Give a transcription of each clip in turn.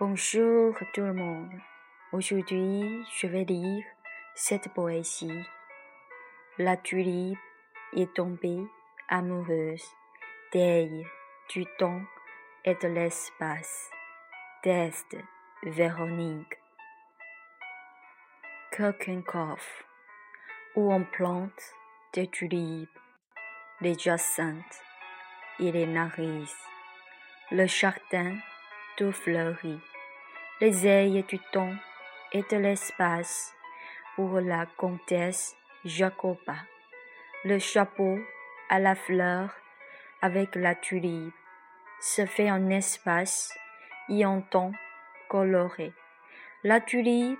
Bonjour tout le monde. Aujourd'hui, je vais lire cette poésie. La tulipe est tombée amoureuse d'elle, du temps et de l'espace. Test Véronique. Kirkenkopf, où on plante des tulipes, les jacinthes et les narices. Le jardin tout fleuri les ailes du temps et de l'espace pour la comtesse Jacoba. Le chapeau à la fleur avec la tulipe se fait en espace et en temps coloré. La tulipe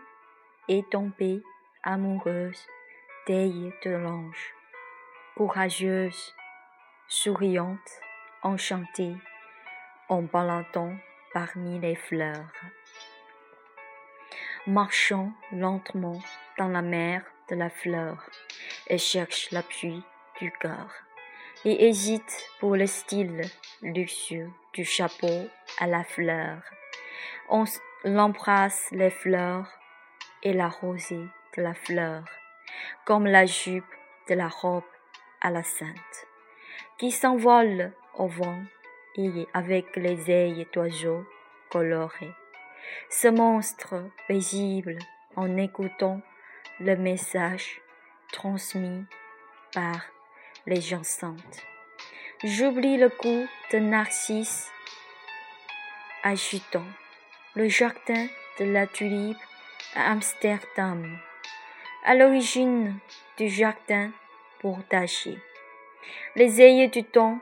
est tombée amoureuse d'elle de l'ange, courageuse, souriante, enchantée, en baladant parmi les fleurs marchant lentement dans la mer de la fleur, et cherche l'appui du cœur, et hésite pour le style luxueux du chapeau à la fleur. On l'embrasse les fleurs et la rosée de la fleur, comme la jupe de la robe à la sainte, qui s'envole au vent et avec les ailes d'oiseaux colorés ce monstre paisible en écoutant le message transmis par les gens saintes. J'oublie le coup de Narcisse agitant le jardin de la tulipe à Amsterdam, à l'origine du jardin portager. Les ailes du temps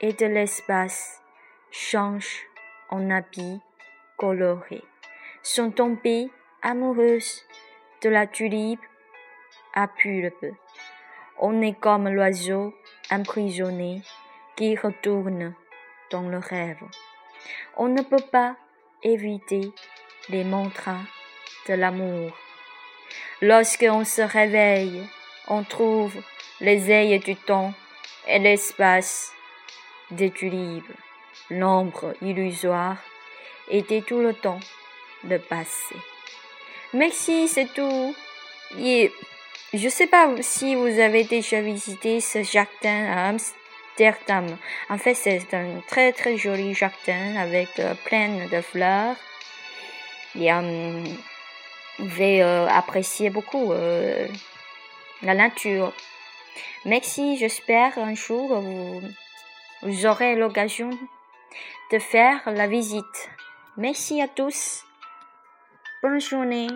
et de l'espace changent en habits colorées sont tombées amoureuses de la tulipe à pulpe. On est comme l'oiseau emprisonné qui retourne dans le rêve. On ne peut pas éviter les mantras de l'amour. Lorsqu'on se réveille, on trouve les ailes du temps et l'espace des tulipes. L'ombre illusoire était tout le temps le passé. Merci, c'est tout. Je sais pas si vous avez déjà visité ce jardin à Amsterdam. En fait, c'est un très très joli jardin avec euh, plein de fleurs. Et euh, vous pouvez euh, apprécier beaucoup la nature. Merci, j'espère un jour vous, vous aurez l'occasion de faire la visite. Merci à tous. Bonne journée.